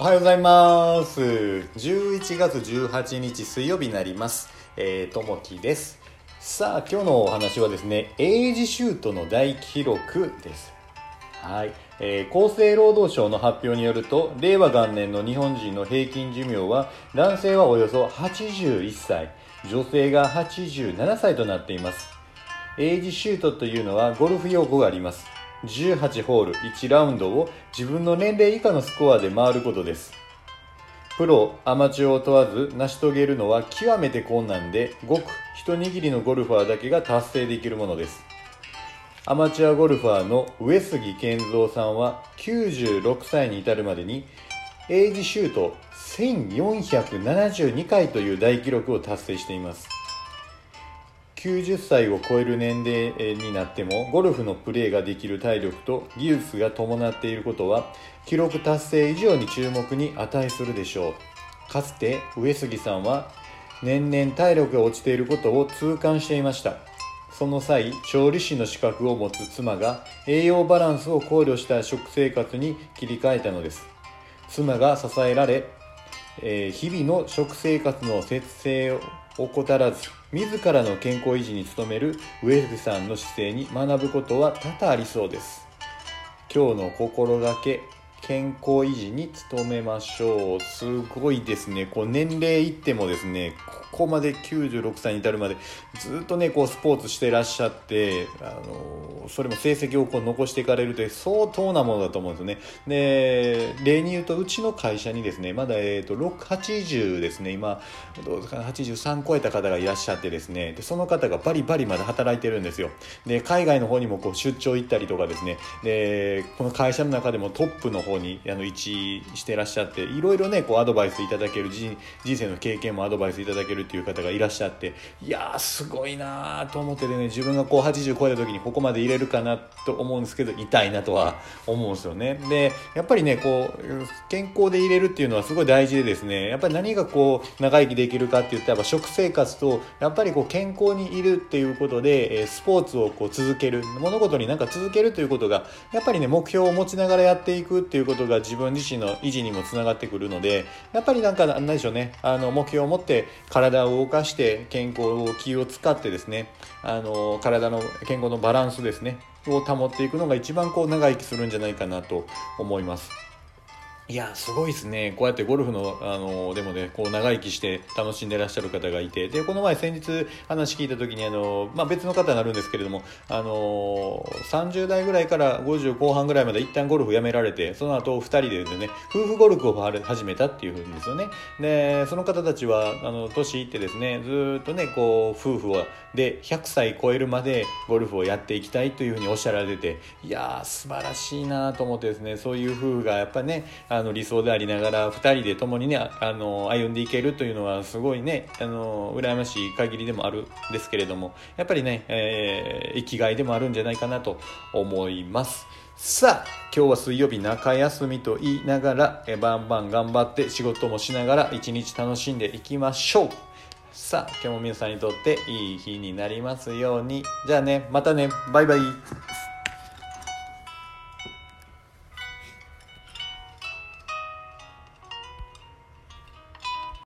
おはようございます。11月18日水曜日になります。えー、ともきです。さあ、今日のお話はですね、エイジシュートの大記録です。はい。えー厚生労働省の発表によると、令和元年の日本人の平均寿命は、男性はおよそ81歳、女性が87歳となっています。エイジシュートというのはゴルフ用語があります。18ホール1ラウンドを自分の年齢以下のスコアで回ることです。プロ、アマチュアを問わず成し遂げるのは極めて困難で、ごく一握りのゴルファーだけが達成できるものです。アマチュアゴルファーの上杉健三さんは96歳に至るまでにエイジシュート1472回という大記録を達成しています。90歳を超える年齢になってもゴルフのプレーができる体力と技術が伴っていることは記録達成以上に注目に値するでしょう。かつて上杉さんは年々体力が落ちていることを痛感していました。その際調理師の資格を持つ妻が栄養バランスを考慮した食生活に切り替えたのです。妻が支えられえー日々の食生活の節制を怠らず自らの健康維持に努める上杉さんの姿勢に学ぶことは多々ありそうです。今日の心がけ。健康維持に努めましょう。すごいですね。こう年齢いってもですねここまで96歳に至るまでずっとねこうスポーツしてらっしゃってあのそれも成績をこう残していかれるって相当なものだと思うんですね。で例に言うとうちの会社にですねまだ、えー、と680ですね。今どうですかね。83超えた方がいらっしゃってですね。でその方がバリバリまで働いてるんですよ。で海外の方にもこう出張行ったりとかですね。でこの会社の中でもトップの方にあの位置してらっしゃっていろいろねこうアドバイスいただける人生の経験もアドバイスいただけるっていう方がいらっしゃっていやーすごいなーと思っててね自分がこう80超えた時にここまで入れるかなと思うんですけど痛いなとは思うんですよね。でやっぱりねこう健康で入れるっていうのはすごい大事でですねやっぱり何がこう長生きできるかって言ったら食生活とやっぱりこう健康にいるっていうことでスポーツをこう続ける物事になんか続けるということがやっぱりね目標を持ちながらやっていくっていういうことが自分自身の維持にもつながってくるのでやっぱりなんか何でしょうねあの目標を持って体を動かして健康を気を使ってですねあの体の健康のバランスですねを保っていくのが一番こう長生きするんじゃないかなと思います。いやすごいですね。こうやってゴルフのあのでもねこう長生きして楽しんでらっしゃる方がいて。でこの前先日話聞いた時にあの、まあ、別の方になるんですけれどもあの30代ぐらいから50後半ぐらいまで一旦ゴルフやめられてその後2人でね夫婦ゴルフを始めたっていうふうんですよね。でその方たちはあの年いってですねずっとねこう夫婦はで100歳超えるまでゴルフをやっていきたいというふうにおっしゃられてていやー素晴らしいなと思ってですねそういう夫婦がやっぱねああの理想でありながら2人で共にねあの歩んでいけるというのはすごいねあの羨ましい限りでもあるんですけれどもやっぱりね、えー生きがいでもあるんじゃないかなと思います。さあ今日は水曜日中休みと言いながらえバンバン頑張って仕事もしながら一日楽しんでいきましょう。さあ今日も皆さんにとっていい日になりますように。じゃあねまたね。バイバイ。